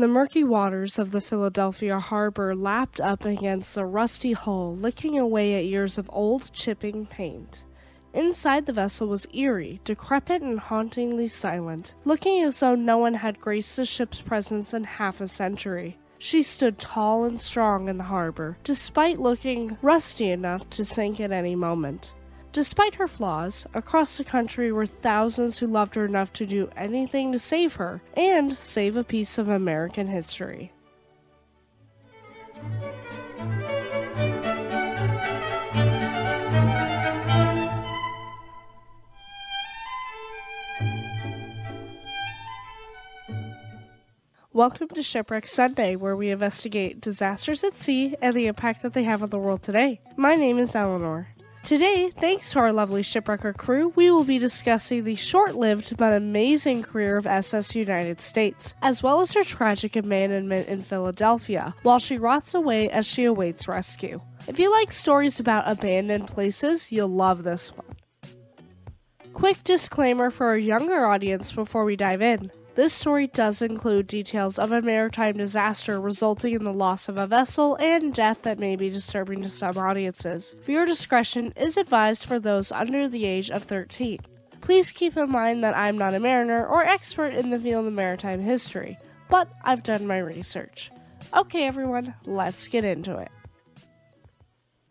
The murky waters of the Philadelphia harbor lapped up against the rusty hull, licking away at years of old chipping paint. Inside the vessel was eerie, decrepit, and hauntingly silent, looking as though no one had graced the ship's presence in half a century. She stood tall and strong in the harbor, despite looking rusty enough to sink at any moment. Despite her flaws, across the country were thousands who loved her enough to do anything to save her and save a piece of American history. Welcome to Shipwreck Sunday, where we investigate disasters at sea and the impact that they have on the world today. My name is Eleanor. Today, thanks to our lovely shipwrecker crew, we will be discussing the short lived but amazing career of SS United States, as well as her tragic abandonment in Philadelphia, while she rots away as she awaits rescue. If you like stories about abandoned places, you'll love this one. Quick disclaimer for our younger audience before we dive in. This story does include details of a maritime disaster resulting in the loss of a vessel and death that may be disturbing to some audiences. Viewer discretion is advised for those under the age of 13. Please keep in mind that I'm not a mariner or expert in the field of maritime history, but I've done my research. Okay, everyone, let's get into it.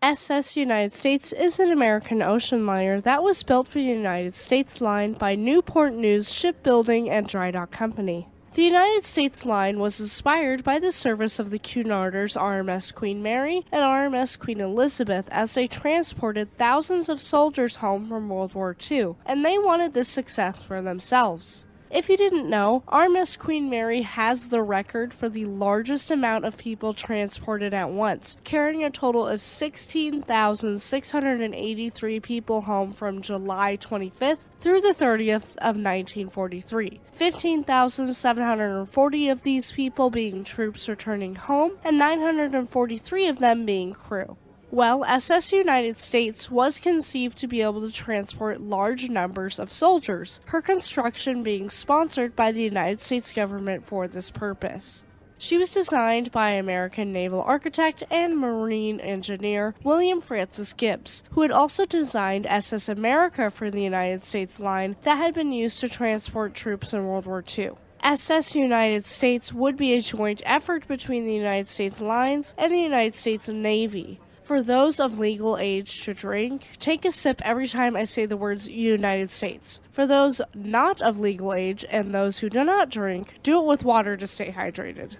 SS United States is an American ocean liner that was built for the United States Line by Newport News Shipbuilding and Dry Dock Company. The United States Line was inspired by the service of the Cunarders RMS Queen Mary and RMS Queen Elizabeth as they transported thousands of soldiers home from World War II, and they wanted this success for themselves. If you didn't know, RMS Queen Mary has the record for the largest amount of people transported at once, carrying a total of 16,683 people home from July 25th through the 30th of 1943. 15,740 of these people being troops returning home, and 943 of them being crew. Well, SS United States was conceived to be able to transport large numbers of soldiers, her construction being sponsored by the United States government for this purpose. She was designed by American naval architect and marine engineer William Francis Gibbs, who had also designed SS America for the United States line that had been used to transport troops in World War II. SS United States would be a joint effort between the United States lines and the United States Navy. For those of legal age to drink, take a sip every time I say the words United States. For those not of legal age and those who do not drink, do it with water to stay hydrated.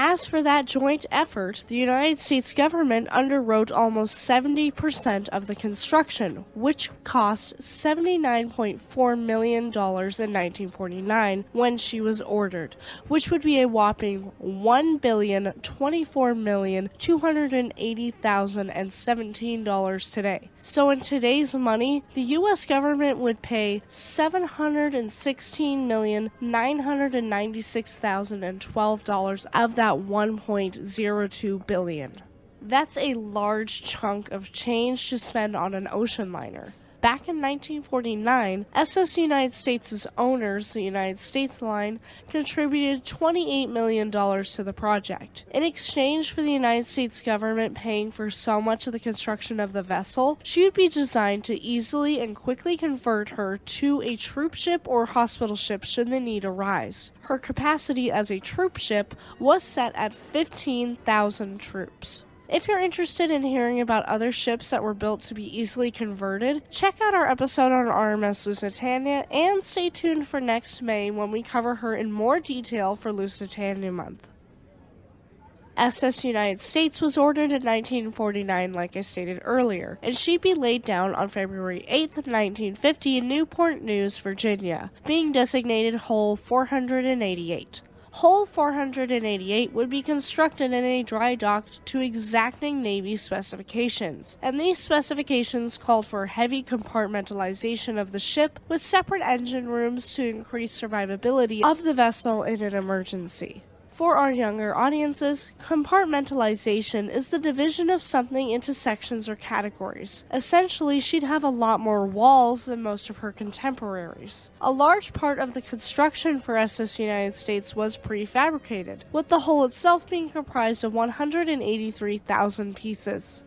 As for that joint effort, the United States government underwrote almost 70% of the construction, which cost $79.4 million in 1949 when she was ordered, which would be a whopping $1,024,280,017 today. So in today's money, the US government would pay $716,996,012 of that 1.02 billion. That's a large chunk of change to spend on an ocean liner. Back in 1949, SS United States' owners, the United States Line, contributed $28 million to the project. In exchange for the United States government paying for so much of the construction of the vessel, she would be designed to easily and quickly convert her to a troop ship or hospital ship should the need arise. Her capacity as a troop ship was set at 15,000 troops. If you're interested in hearing about other ships that were built to be easily converted, check out our episode on RMS Lusitania and stay tuned for next May when we cover her in more detail for Lusitania Month. SS United States was ordered in 1949, like I stated earlier, and she'd be laid down on February 8, 1950, in Newport News, Virginia, being designated Hull 488. Hull 488 would be constructed in a dry dock to exacting Navy specifications, and these specifications called for heavy compartmentalization of the ship with separate engine rooms to increase survivability of the vessel in an emergency. For our younger audiences, compartmentalization is the division of something into sections or categories. Essentially, she'd have a lot more walls than most of her contemporaries. A large part of the construction for SS United States was prefabricated, with the hull itself being comprised of 183,000 pieces.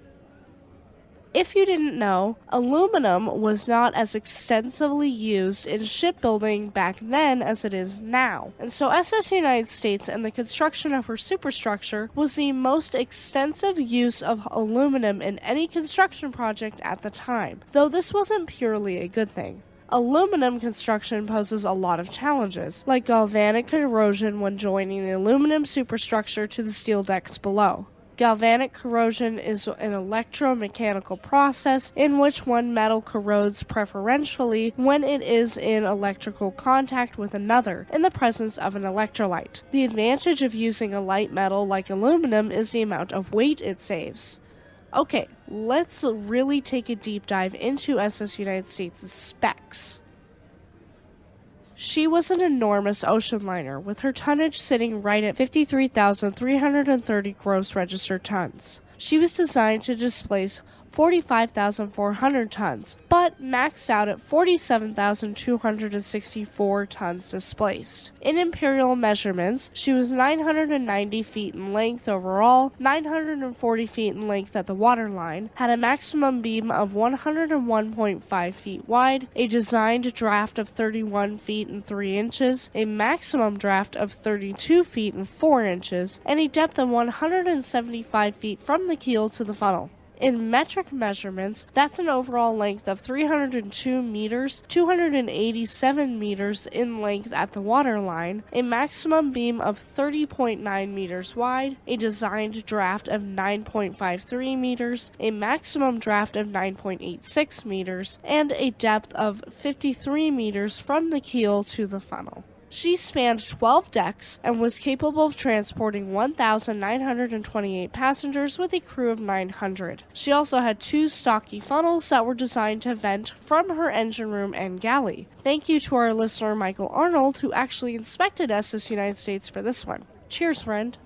If you didn't know, aluminum was not as extensively used in shipbuilding back then as it is now. And so SS United States and the construction of her superstructure was the most extensive use of aluminum in any construction project at the time, though this wasn't purely a good thing. Aluminum construction poses a lot of challenges, like galvanic corrosion when joining the aluminum superstructure to the steel decks below. Galvanic corrosion is an electromechanical process in which one metal corrodes preferentially when it is in electrical contact with another in the presence of an electrolyte. The advantage of using a light metal like aluminum is the amount of weight it saves. Okay, let's really take a deep dive into SS United States' specs. She was an enormous ocean liner, with her tonnage sitting right at 53,330 gross registered tons. She was designed to displace 45,400 tons, but maxed out at 47,264 tons displaced. In imperial measurements, she was 990 feet in length overall, 940 feet in length at the waterline, had a maximum beam of 101.5 feet wide, a designed draft of 31 feet and 3 inches, a maximum draft of 32 feet and 4 inches, and a depth of 175 feet from the keel to the funnel. In metric measurements, that's an overall length of 302 meters, 287 meters in length at the waterline, a maximum beam of 30.9 meters wide, a designed draft of 9.53 meters, a maximum draft of 9.86 meters, and a depth of 53 meters from the keel to the funnel. She spanned 12 decks and was capable of transporting 1,928 passengers with a crew of 900. She also had two stocky funnels that were designed to vent from her engine room and galley. Thank you to our listener Michael Arnold, who actually inspected SS United States for this one. Cheers, friend.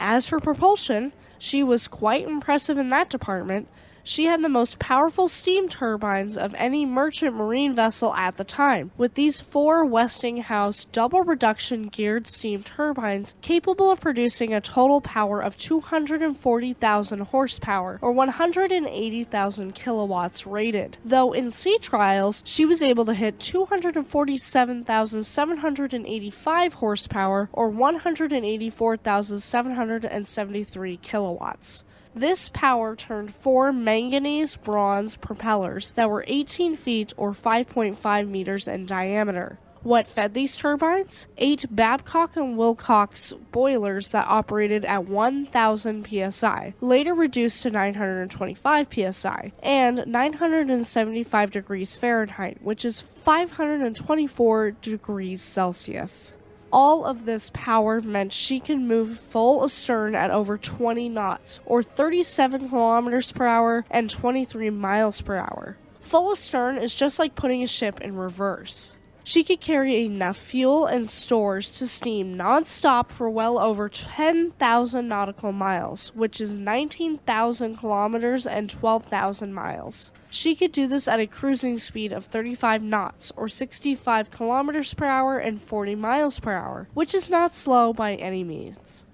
As for propulsion, she was quite impressive in that department, she had the most powerful steam turbines of any merchant marine vessel at the time, with these four Westinghouse double reduction geared steam turbines capable of producing a total power of 240,000 horsepower or 180,000 kilowatts rated. Though in sea trials, she was able to hit 247,785 horsepower or 184,773 kilowatts. This power turned four manganese bronze propellers that were 18 feet or 5.5 meters in diameter. What fed these turbines? Eight Babcock and Wilcox boilers that operated at 1000 psi, later reduced to 925 psi, and 975 degrees Fahrenheit, which is 524 degrees Celsius. All of this power meant she could move full astern at over 20 knots, or 37 kilometers per hour and 23 miles per hour. Full astern is just like putting a ship in reverse. She could carry enough fuel and stores to steam non-stop for well over 10,000 nautical miles, which is 19,000 kilometers and 12,000 miles. She could do this at a cruising speed of 35 knots, or 65 kilometers per hour and 40 miles per hour, which is not slow by any means.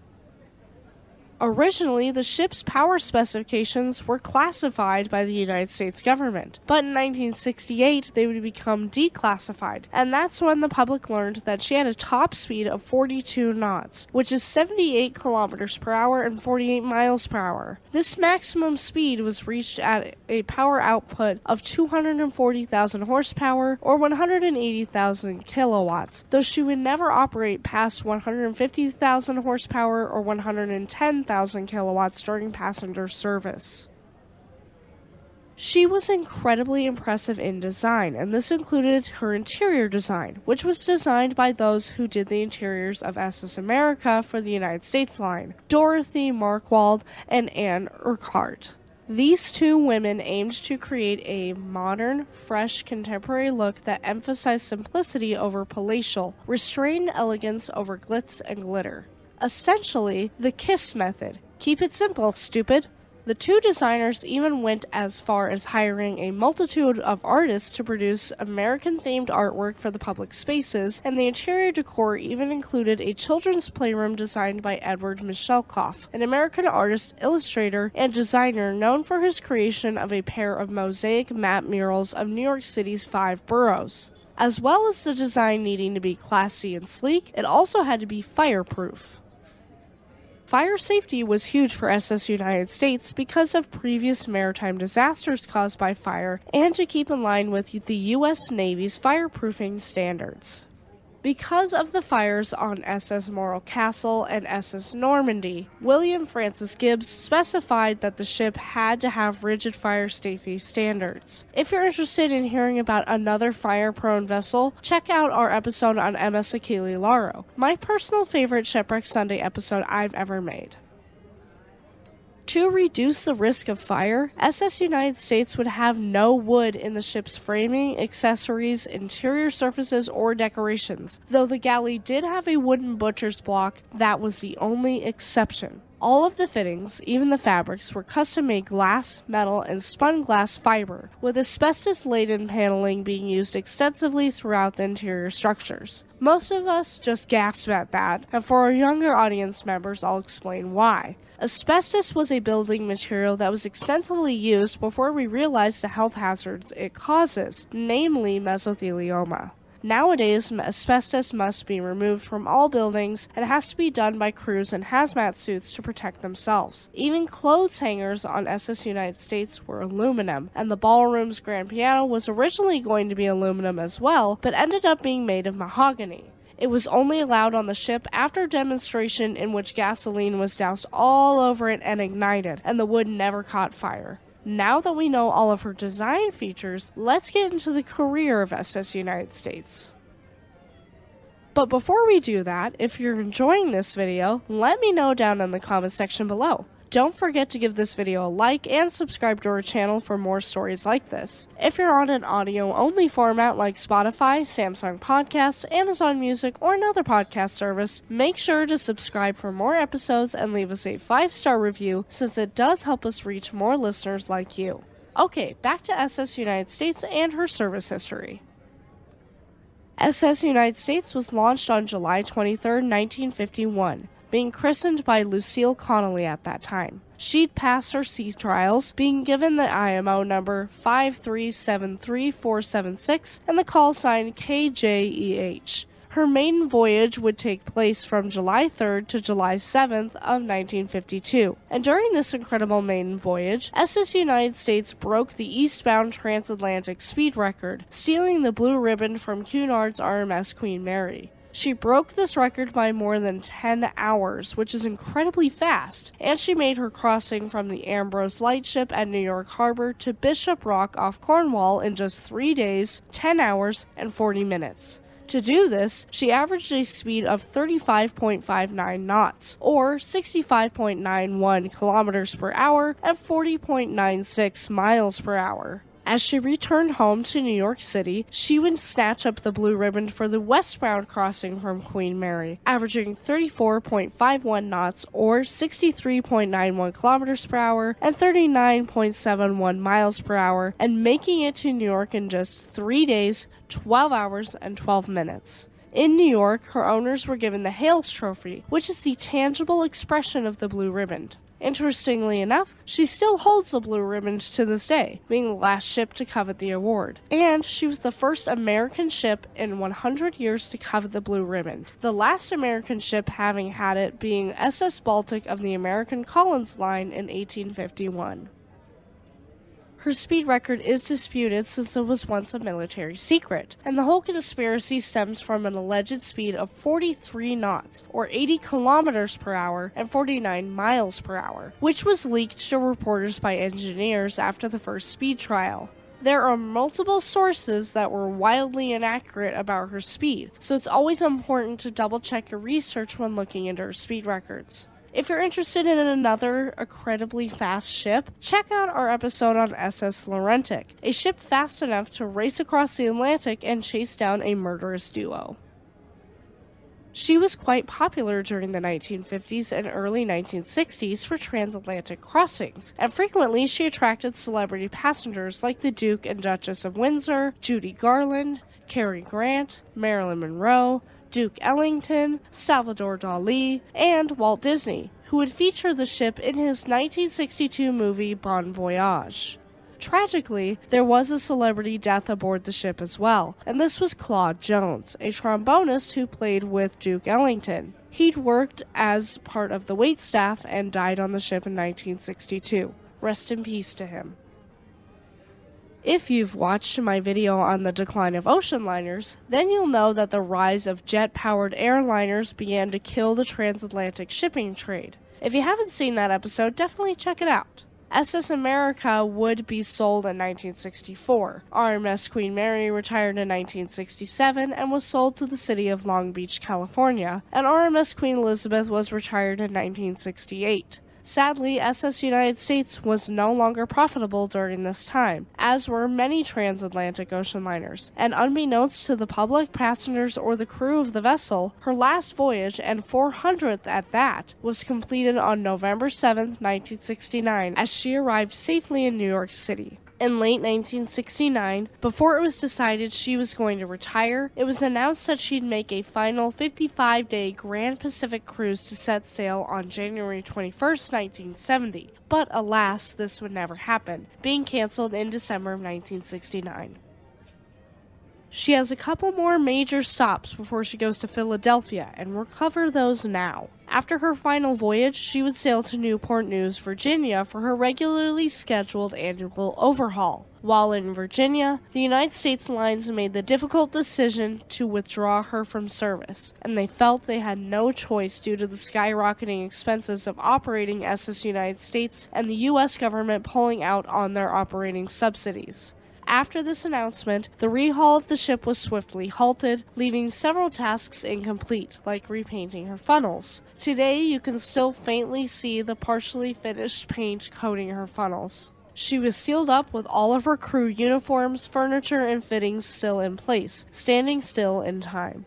Originally, the ship's power specifications were classified by the United States government, but in 1968 they would become declassified, and that's when the public learned that she had a top speed of 42 knots, which is 78 kilometers per hour and 48 miles per hour. This maximum speed was reached at a power output of 240,000 horsepower or 180,000 kilowatts, though she would never operate past 150,000 horsepower or 110,000 1,000 kilowatts during passenger service. She was incredibly impressive in design, and this included her interior design, which was designed by those who did the interiors of SS America for the United States line Dorothy Marckwald and Anne Urquhart. These two women aimed to create a modern, fresh, contemporary look that emphasized simplicity over palatial, restrained elegance over glitz and glitter. Essentially, the KISS method. Keep it simple, stupid. The two designers even went as far as hiring a multitude of artists to produce American themed artwork for the public spaces, and the interior decor even included a children's playroom designed by Edward Michalkoff, an American artist, illustrator, and designer known for his creation of a pair of mosaic map murals of New York City's five boroughs. As well as the design needing to be classy and sleek, it also had to be fireproof. Fire safety was huge for SS United States because of previous maritime disasters caused by fire and to keep in line with the U.S. Navy's fireproofing standards. Because of the fires on SS Morro Castle and SS Normandie, William Francis Gibbs specified that the ship had to have rigid fire safety standards. If you're interested in hearing about another fire prone vessel, check out our episode on MS Achille Lauro, my personal favorite Shipwreck Sunday episode I've ever made. To reduce the risk of fire, SS United States would have no wood in the ship's framing, accessories, interior surfaces, or decorations. Though the galley did have a wooden butcher's block, that was the only exception. All of the fittings, even the fabrics, were custom made glass, metal, and spun glass fiber, with asbestos laden paneling being used extensively throughout the interior structures. Most of us just gasped at that, and for our younger audience members, I'll explain why. Asbestos was a building material that was extensively used before we realized the health hazards it causes, namely mesothelioma. Nowadays, asbestos must be removed from all buildings and has to be done by crews in hazmat suits to protect themselves. Even clothes hangers on SS United States were aluminum, and the ballroom's grand piano was originally going to be aluminum as well, but ended up being made of mahogany. It was only allowed on the ship after a demonstration in which gasoline was doused all over it and ignited, and the wood never caught fire. Now that we know all of her design features, let's get into the career of SS United States. But before we do that, if you're enjoying this video, let me know down in the comment section below. Don't forget to give this video a like and subscribe to our channel for more stories like this. If you're on an audio only format like Spotify, Samsung Podcasts, Amazon Music, or another podcast service, make sure to subscribe for more episodes and leave us a 5 star review since it does help us reach more listeners like you. Okay, back to SS United States and her service history. SS United States was launched on July 23, 1951 being christened by Lucille Connally at that time. She'd passed her sea trials, being given the IMO number 5373476 and the call sign KJEH. Her maiden voyage would take place from July 3rd to July 7th of 1952. And during this incredible maiden voyage, SS United States broke the eastbound transatlantic speed record, stealing the blue ribbon from Cunard's RMS Queen Mary. She broke this record by more than 10 hours, which is incredibly fast, and she made her crossing from the Ambrose Lightship at New York Harbor to Bishop Rock off Cornwall in just 3 days, 10 hours, and 40 minutes. To do this, she averaged a speed of 35.59 knots, or 65.91 kilometers per hour, and 40.96 miles per hour. As she returned home to New York City, she would snatch up the blue ribbon for the westbound crossing from Queen Mary, averaging 34.51 knots or 63.91 kilometers per hour and 39.71 miles per hour, and making it to New York in just three days, 12 hours, and 12 minutes. In New York, her owners were given the Hales Trophy, which is the tangible expression of the blue ribbon. Interestingly enough, she still holds the blue ribbon to this day, being the last ship to covet the award. And she was the first American ship in 100 years to covet the blue ribbon. The last American ship having had it being SS Baltic of the American Collins Line in 1851. Her speed record is disputed since it was once a military secret, and the whole conspiracy stems from an alleged speed of 43 knots, or 80 kilometers per hour, and 49 miles per hour, which was leaked to reporters by engineers after the first speed trial. There are multiple sources that were wildly inaccurate about her speed, so it's always important to double check your research when looking into her speed records. If you're interested in another incredibly fast ship, check out our episode on SS Laurentic, a ship fast enough to race across the Atlantic and chase down a murderous duo. She was quite popular during the 1950s and early 1960s for transatlantic crossings, and frequently she attracted celebrity passengers like the Duke and Duchess of Windsor, Judy Garland, Cary Grant, Marilyn Monroe, Duke Ellington, Salvador Dali, and Walt Disney, who would feature the ship in his 1962 movie Bon Voyage. Tragically, there was a celebrity death aboard the ship as well, and this was Claude Jones, a trombonist who played with Duke Ellington. He'd worked as part of the waitstaff and died on the ship in 1962. Rest in peace to him. If you've watched my video on the decline of ocean liners, then you'll know that the rise of jet powered airliners began to kill the transatlantic shipping trade. If you haven't seen that episode, definitely check it out. SS America would be sold in 1964. RMS Queen Mary retired in 1967 and was sold to the city of Long Beach, California, and RMS Queen Elizabeth was retired in 1968. Sadly, SS United States was no longer profitable during this time, as were many transatlantic ocean liners. And unbeknownst to the public, passengers, or the crew of the vessel, her last voyage, and 400th at that, was completed on November 7, 1969, as she arrived safely in New York City. In late 1969, before it was decided she was going to retire, it was announced that she'd make a final 55 day Grand Pacific cruise to set sail on January 21, 1970. But alas, this would never happen, being canceled in December of 1969. She has a couple more major stops before she goes to Philadelphia, and we'll cover those now. After her final voyage, she would sail to Newport News, Virginia for her regularly scheduled annual overhaul. While in Virginia, the United States Lines made the difficult decision to withdraw her from service, and they felt they had no choice due to the skyrocketing expenses of operating SS United States and the U.S. government pulling out on their operating subsidies. After this announcement, the rehaul of the ship was swiftly halted, leaving several tasks incomplete, like repainting her funnels. Today, you can still faintly see the partially finished paint coating her funnels. She was sealed up with all of her crew uniforms, furniture, and fittings still in place, standing still in time.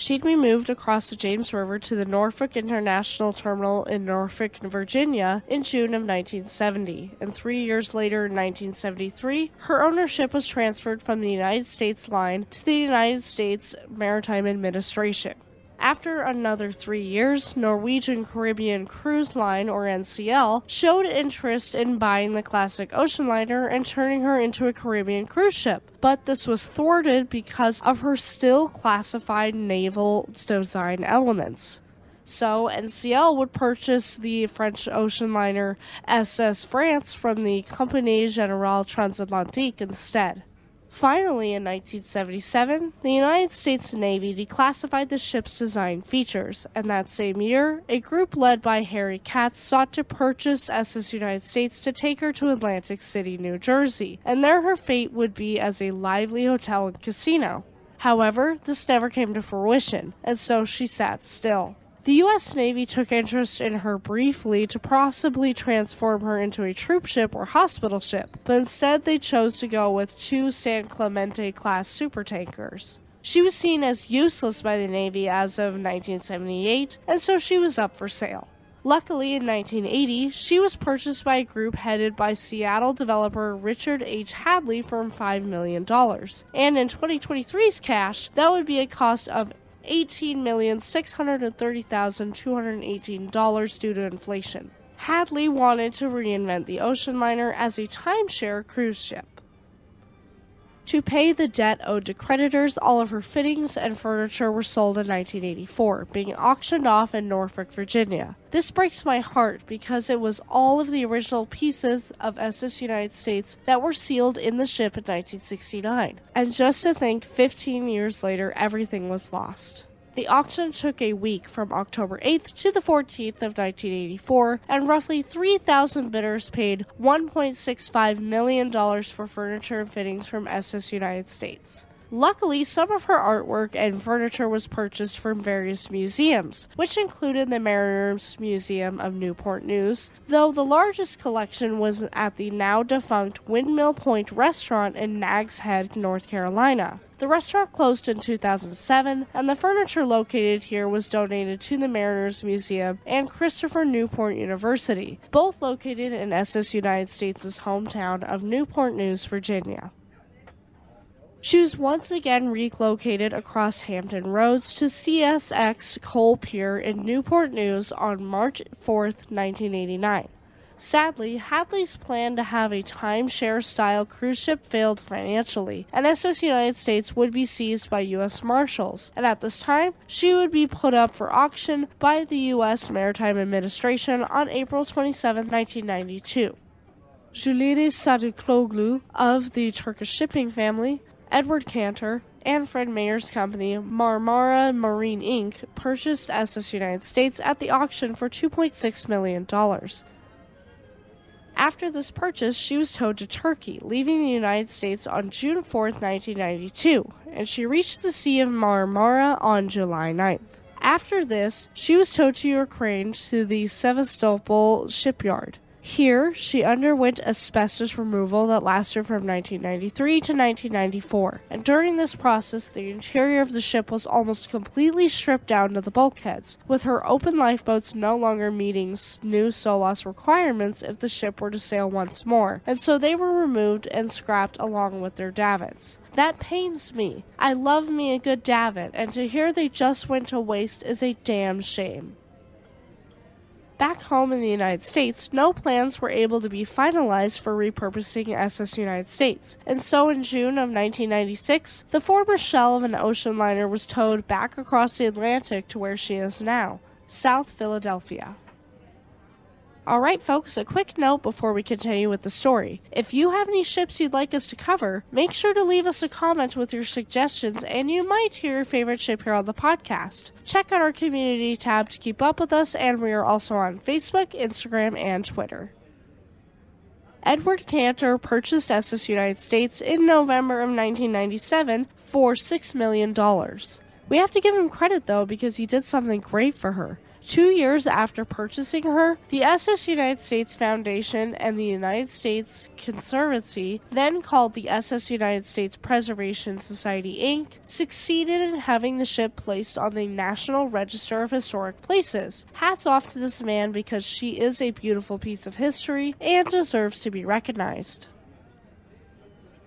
She'd be moved across the James River to the Norfolk International Terminal in Norfolk, Virginia in June of 1970, and three years later in 1973, her ownership was transferred from the United States Line to the United States Maritime Administration. After another three years, Norwegian Caribbean Cruise Line, or NCL, showed interest in buying the classic ocean liner and turning her into a Caribbean cruise ship. But this was thwarted because of her still classified naval design elements. So NCL would purchase the French ocean liner SS France from the Compagnie Générale Transatlantique instead. Finally, in 1977, the United States Navy declassified the ship's design features, and that same year, a group led by Harry Katz sought to purchase SS United States to take her to Atlantic City, New Jersey, and there her fate would be as a lively hotel and casino. However, this never came to fruition, and so she sat still. The U.S. Navy took interest in her briefly to possibly transform her into a troop ship or hospital ship, but instead they chose to go with two San Clemente class supertankers. She was seen as useless by the Navy as of 1978, and so she was up for sale. Luckily, in 1980, she was purchased by a group headed by Seattle developer Richard H. Hadley for $5 million. And in 2023's cash, that would be a cost of $18,630,218 due to inflation. Hadley wanted to reinvent the ocean liner as a timeshare cruise ship. To pay the debt owed to creditors, all of her fittings and furniture were sold in 1984, being auctioned off in Norfolk, Virginia. This breaks my heart because it was all of the original pieces of SS United States that were sealed in the ship in 1969. And just to think, 15 years later, everything was lost. The auction took a week from October 8th to the 14th of 1984, and roughly 3,000 bidders paid $1.65 million for furniture and fittings from SS United States. Luckily, some of her artwork and furniture was purchased from various museums, which included the Mariners Museum of Newport News, though the largest collection was at the now defunct Windmill Point restaurant in Nags Head, North Carolina. The restaurant closed in 2007, and the furniture located here was donated to the Mariners Museum and Christopher Newport University, both located in SS United States' hometown of Newport News, Virginia. She was once again relocated across Hampton Roads to CSX Coal Pier in Newport News on March 4, 1989. Sadly, Hadley's plan to have a timeshare style cruise ship failed financially, and SS United States would be seized by U.S. Marshals, and at this time, she would be put up for auction by the U.S. Maritime Administration on April 27, 1992. Julides Sadıkoglu of the Turkish shipping family Edward Cantor, and Fred Mayer's company, Marmara Marine Inc., purchased SS United States at the auction for $2.6 million. After this purchase, she was towed to Turkey, leaving the United States on June 4, 1992, and she reached the Sea of Marmara on July 9th. After this, she was towed to Ukraine to the Sevastopol shipyard. Here, she underwent asbestos removal that lasted from 1993 to 1994, and during this process, the interior of the ship was almost completely stripped down to the bulkheads, with her open lifeboats no longer meeting new SOLAS requirements if the ship were to sail once more, and so they were removed and scrapped along with their davits. That pains me. I love me a good davit, and to hear they just went to waste is a damn shame. Back home in the United States, no plans were able to be finalized for repurposing SS United States, and so in June of 1996, the former shell of an ocean liner was towed back across the Atlantic to where she is now, South Philadelphia. Alright, folks, a quick note before we continue with the story. If you have any ships you'd like us to cover, make sure to leave us a comment with your suggestions, and you might hear your favorite ship here on the podcast. Check out our community tab to keep up with us, and we are also on Facebook, Instagram, and Twitter. Edward Cantor purchased SS United States in November of 1997 for $6 million. We have to give him credit though because he did something great for her. Two years after purchasing her, the SS United States Foundation and the United States Conservancy, then called the SS United States Preservation Society Inc., succeeded in having the ship placed on the National Register of Historic Places. Hats off to this man because she is a beautiful piece of history and deserves to be recognized.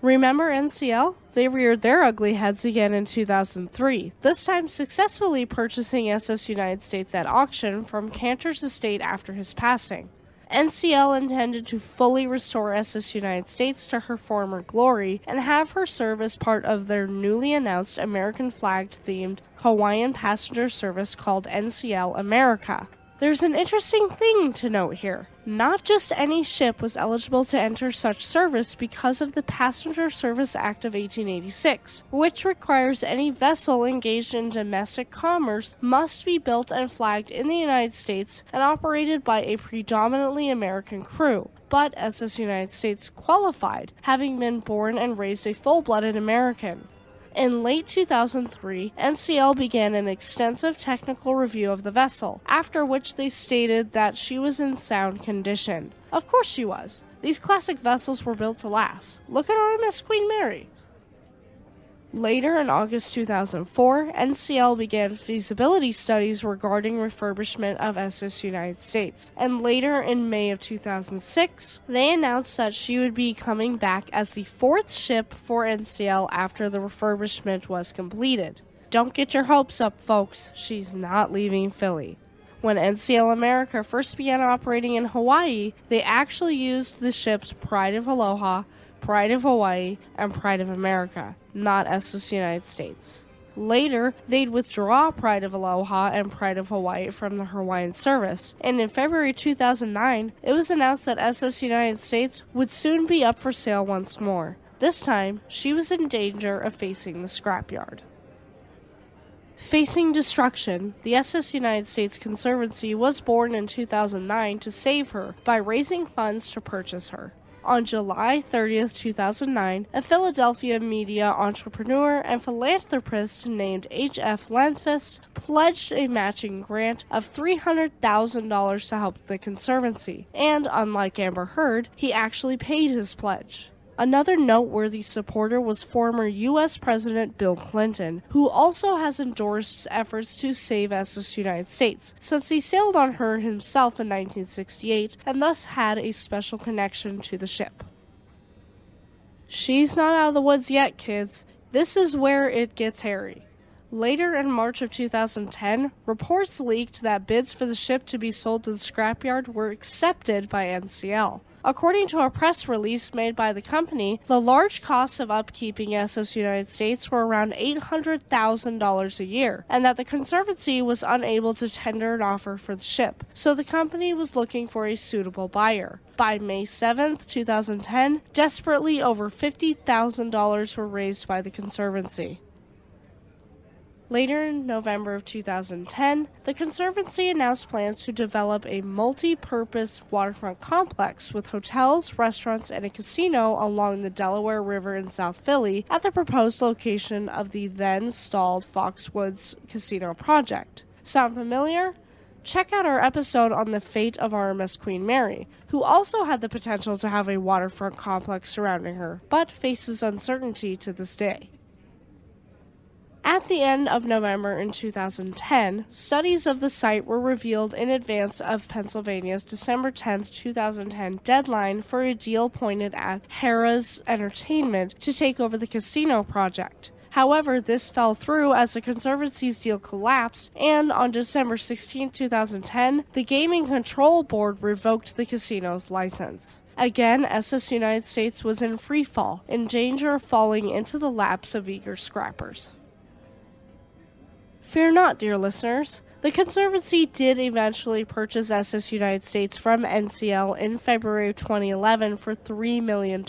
Remember NCL? They reared their ugly heads again in 2003, this time successfully purchasing SS United States at auction from Cantor's estate after his passing. NCL intended to fully restore SS United States to her former glory and have her serve as part of their newly announced American flagged themed Hawaiian passenger service called NCL America. There's an interesting thing to note here. Not just any ship was eligible to enter such service because of the Passenger Service Act of 1886, which requires any vessel engaged in domestic commerce must be built and flagged in the United States and operated by a predominantly American crew. But as SS United States qualified, having been born and raised a full blooded American. In late 2003, NCL began an extensive technical review of the vessel, after which they stated that she was in sound condition. Of course she was. These classic vessels were built to last. Look at RMS Queen Mary. Later in August 2004, NCL began feasibility studies regarding refurbishment of SS United States. And later in May of 2006, they announced that she would be coming back as the fourth ship for NCL after the refurbishment was completed. Don't get your hopes up, folks. She's not leaving Philly. When NCL America first began operating in Hawaii, they actually used the ships Pride of Aloha, Pride of Hawaii, and Pride of America, not SS United States. Later, they'd withdraw Pride of Aloha and Pride of Hawaii from the Hawaiian service, and in February 2009, it was announced that SS United States would soon be up for sale once more. This time, she was in danger of facing the scrapyard. Facing destruction, the SS United States Conservancy was born in 2009 to save her by raising funds to purchase her. On July 30, 2009, a Philadelphia media entrepreneur and philanthropist named H.F. Lenfest pledged a matching grant of $300,000 to help the Conservancy, and unlike Amber Heard, he actually paid his pledge. Another noteworthy supporter was former U.S. President Bill Clinton, who also has endorsed efforts to save SS United States, since he sailed on her himself in 1968 and thus had a special connection to the ship. She's not out of the woods yet, kids. This is where it gets hairy. Later in March of 2010, reports leaked that bids for the ship to be sold to the scrapyard were accepted by NCL. According to a press release made by the company, the large costs of upkeeping SS United States were around $800,000 a year, and that the Conservancy was unable to tender an offer for the ship, so the company was looking for a suitable buyer. By May 7, 2010, desperately over $50,000 were raised by the Conservancy. Later in November of 2010, the Conservancy announced plans to develop a multi purpose waterfront complex with hotels, restaurants, and a casino along the Delaware River in South Philly at the proposed location of the then stalled Foxwoods Casino project. Sound familiar? Check out our episode on the fate of RMS Queen Mary, who also had the potential to have a waterfront complex surrounding her, but faces uncertainty to this day. At the end of November in 2010, studies of the site were revealed in advance of Pennsylvania's December 10, 2010 deadline for a deal pointed at Harrah's Entertainment to take over the casino project. However, this fell through as the Conservancy's deal collapsed, and on December 16, 2010, the Gaming Control Board revoked the casino's license. Again, SS United States was in free fall, in danger of falling into the laps of eager scrappers. Fear not, dear listeners. The Conservancy did eventually purchase SS United States from NCL in February of 2011 for $3 million,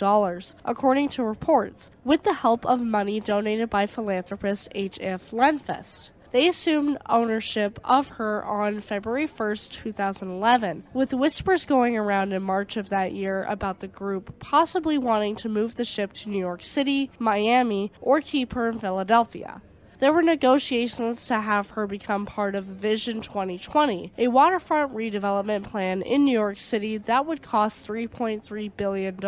according to reports, with the help of money donated by philanthropist H.F. Lenfest. They assumed ownership of her on February 1st, 2011, with whispers going around in March of that year about the group possibly wanting to move the ship to New York City, Miami, or keep her in Philadelphia. There were negotiations to have her become part of Vision 2020, a waterfront redevelopment plan in New York City that would cost $3.3 billion.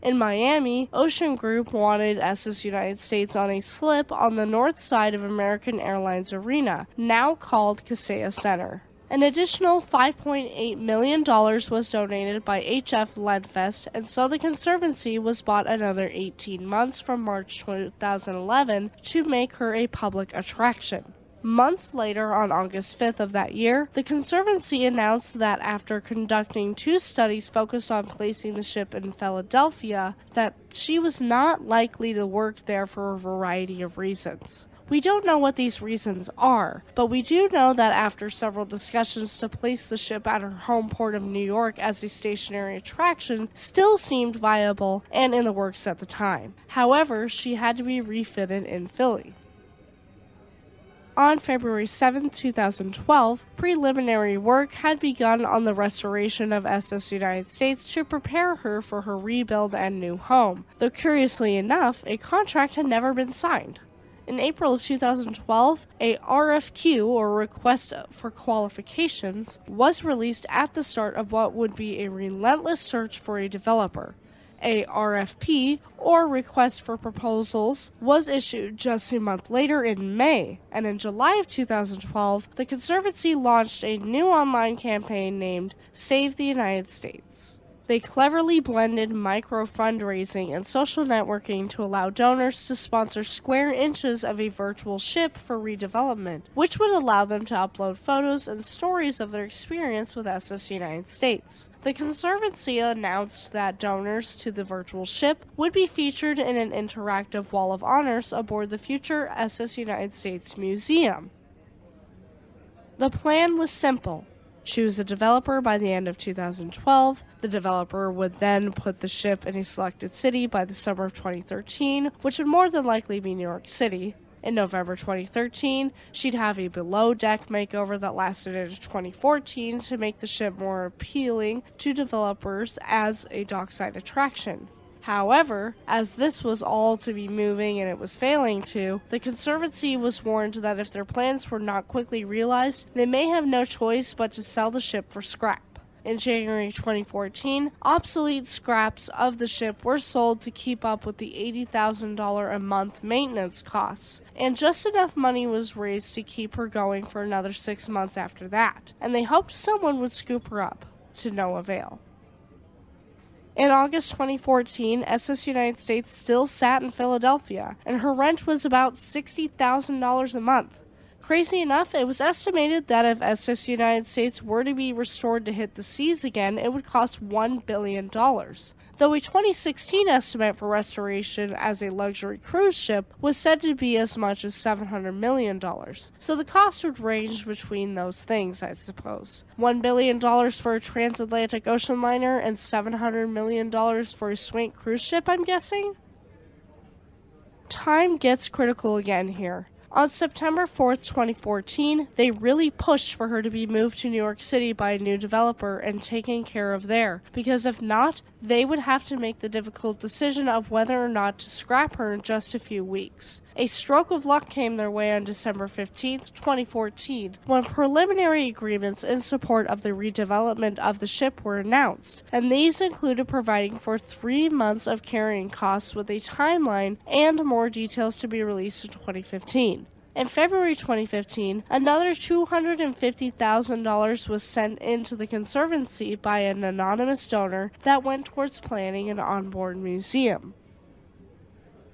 In Miami, Ocean Group wanted SS United States on a slip on the north side of American Airlines Arena, now called Kaseya Center. An additional $5.8 million was donated by HF Lenfest, and so the Conservancy was bought another 18 months from March 2011 to make her a public attraction. Months later, on August 5th of that year, the Conservancy announced that after conducting two studies focused on placing the ship in Philadelphia, that she was not likely to work there for a variety of reasons. We don't know what these reasons are, but we do know that after several discussions to place the ship at her home port of New York as a stationary attraction still seemed viable and in the works at the time. However, she had to be refitted in Philly. On February 7, 2012, preliminary work had begun on the restoration of SS United States to prepare her for her rebuild and new home, though curiously enough, a contract had never been signed. In April of 2012, a RFQ or request for qualifications was released at the start of what would be a relentless search for a developer. A RFP or request for proposals was issued just a month later in May, and in July of 2012, the Conservancy launched a new online campaign named Save the United States. They cleverly blended micro fundraising and social networking to allow donors to sponsor square inches of a virtual ship for redevelopment, which would allow them to upload photos and stories of their experience with SS United States. The Conservancy announced that donors to the virtual ship would be featured in an interactive wall of honors aboard the future SS United States Museum. The plan was simple choose a developer by the end of 2012. The developer would then put the ship in a selected city by the summer of 2013, which would more than likely be New York City. In November 2013, she'd have a below deck makeover that lasted into 2014 to make the ship more appealing to developers as a dockside attraction. However, as this was all to be moving and it was failing to, the Conservancy was warned that if their plans were not quickly realized, they may have no choice but to sell the ship for scrap. In January 2014, obsolete scraps of the ship were sold to keep up with the $80,000 a month maintenance costs, and just enough money was raised to keep her going for another six months after that, and they hoped someone would scoop her up, to no avail. In August 2014, SS United States still sat in Philadelphia, and her rent was about $60,000 a month. Crazy enough, it was estimated that if SS United States were to be restored to hit the seas again, it would cost $1 billion. Though a 2016 estimate for restoration as a luxury cruise ship was said to be as much as $700 million. So the cost would range between those things, I suppose. $1 billion for a transatlantic ocean liner and $700 million for a swank cruise ship, I'm guessing? Time gets critical again here. On September 4th, 2014, they really pushed for her to be moved to New York City by a new developer and taken care of there, because if not, they would have to make the difficult decision of whether or not to scrap her in just a few weeks. A stroke of luck came their way on December 15, 2014, when preliminary agreements in support of the redevelopment of the ship were announced, and these included providing for three months of carrying costs with a timeline and more details to be released in 2015. In February 2015, another $250,000 was sent into the Conservancy by an anonymous donor that went towards planning an onboard museum.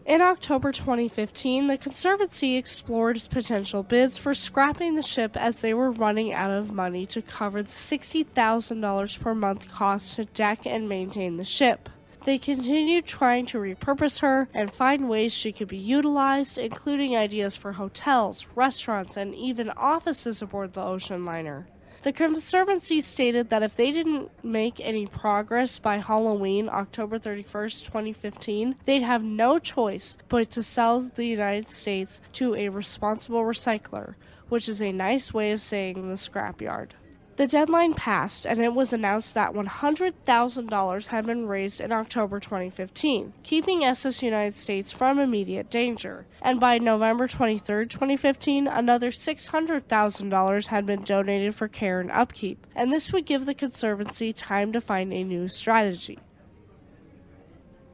In October 2015, the Conservancy explored potential bids for scrapping the ship as they were running out of money to cover the $60,000 per month cost to deck and maintain the ship. They continued trying to repurpose her and find ways she could be utilized, including ideas for hotels, restaurants, and even offices aboard the ocean liner. The Conservancy stated that if they didn't make any progress by Halloween, October 31st, 2015, they'd have no choice but to sell the United States to a responsible recycler, which is a nice way of saying the scrapyard. The deadline passed, and it was announced that $100,000 had been raised in October 2015, keeping SS United States from immediate danger. And by November 23, 2015, another $600,000 had been donated for care and upkeep, and this would give the Conservancy time to find a new strategy.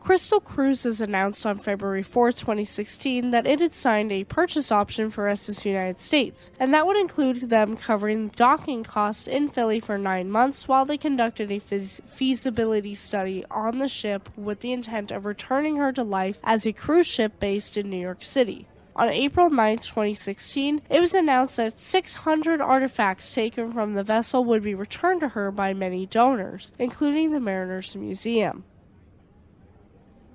Crystal Cruises announced on February 4, 2016, that it had signed a purchase option for SS United States, and that would include them covering docking costs in Philly for nine months while they conducted a feasibility study on the ship with the intent of returning her to life as a cruise ship based in New York City. On April 9, 2016, it was announced that 600 artifacts taken from the vessel would be returned to her by many donors, including the Mariners Museum.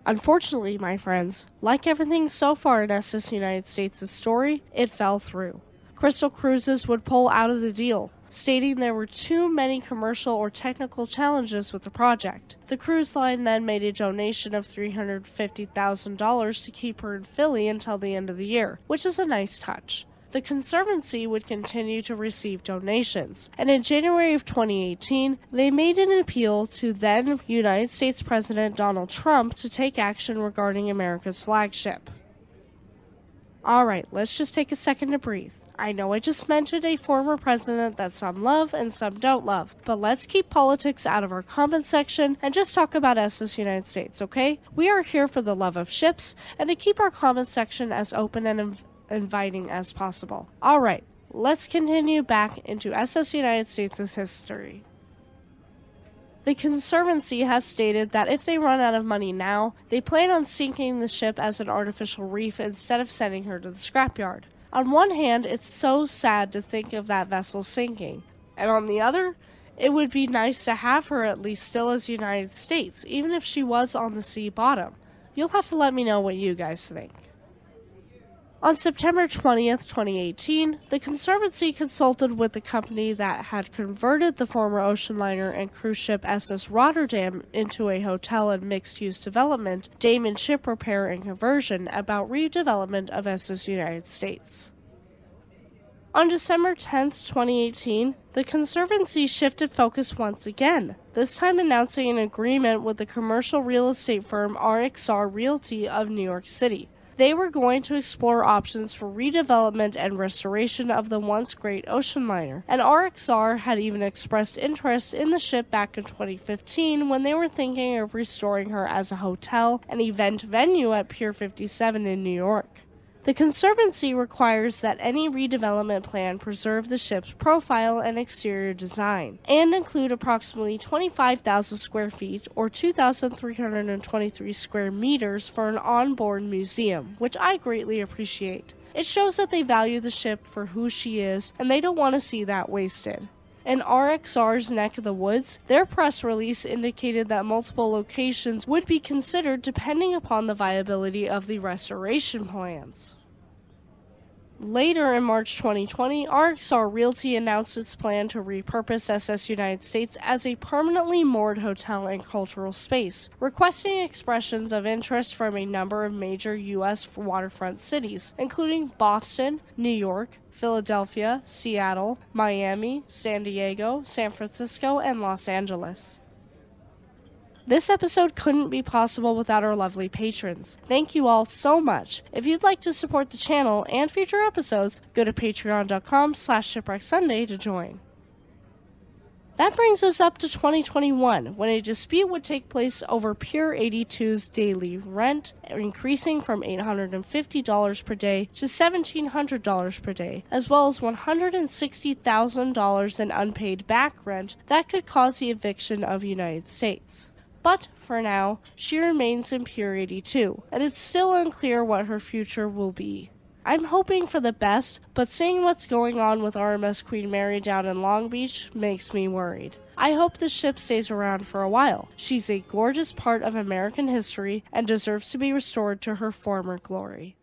Unfortunately, my friends, like everything so far in SS United States' story, it fell through. Crystal Cruises would pull out of the deal, stating there were too many commercial or technical challenges with the project. The cruise line then made a donation of $350,000 to keep her in Philly until the end of the year, which is a nice touch the Conservancy would continue to receive donations. And in January of 2018, they made an appeal to then United States President Donald Trump to take action regarding America's flagship. Alright, let's just take a second to breathe. I know I just mentioned a former president that some love and some don't love, but let's keep politics out of our comment section and just talk about SS United States, okay? We are here for the love of ships and to keep our comment section as open and inviting as possible. All right, let's continue back into SS United States' history. The Conservancy has stated that if they run out of money now, they plan on sinking the ship as an artificial reef instead of sending her to the scrapyard. On one hand, it's so sad to think of that vessel sinking, and on the other, it would be nice to have her at least still as United States, even if she was on the sea bottom. You'll have to let me know what you guys think. On September 20th, 2018, the Conservancy consulted with the company that had converted the former ocean liner and cruise ship SS Rotterdam into a hotel and mixed use development, Damen Ship Repair and Conversion, about redevelopment of SS United States. On December 10, 2018, the Conservancy shifted focus once again, this time announcing an agreement with the commercial real estate firm RXR Realty of New York City. They were going to explore options for redevelopment and restoration of the once great ocean liner, and RXR had even expressed interest in the ship back in 2015 when they were thinking of restoring her as a hotel and event venue at Pier 57 in New York. The Conservancy requires that any redevelopment plan preserve the ship's profile and exterior design, and include approximately 25,000 square feet or 2,323 square meters for an onboard museum, which I greatly appreciate. It shows that they value the ship for who she is, and they don't want to see that wasted. In RXR's neck of the woods, their press release indicated that multiple locations would be considered depending upon the viability of the restoration plans. Later in March 2020, RXR Realty announced its plan to repurpose SS United States as a permanently moored hotel and cultural space, requesting expressions of interest from a number of major U.S. waterfront cities, including Boston, New York, Philadelphia, Seattle, Miami, San Diego, San Francisco, and Los Angeles. This episode couldn't be possible without our lovely patrons. Thank you all so much. If you'd like to support the channel and future episodes, go to patreon.com slash shipwrecksunday to join. That brings us up to 2021, when a dispute would take place over Pier 82's daily rent, increasing from $850 per day to $1,700 per day, as well as $160,000 in unpaid back rent that could cause the eviction of United States. But for now, she remains in Pier 82, and it's still unclear what her future will be. I'm hoping for the best, but seeing what's going on with RMS Queen Mary down in Long Beach makes me worried. I hope the ship stays around for a while. She's a gorgeous part of American history and deserves to be restored to her former glory.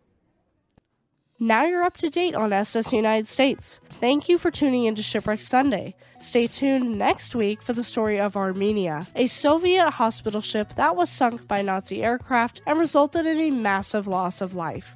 Now you're up to date on SS United States. Thank you for tuning into Shipwreck Sunday. Stay tuned next week for the story of Armenia, a Soviet hospital ship that was sunk by Nazi aircraft and resulted in a massive loss of life.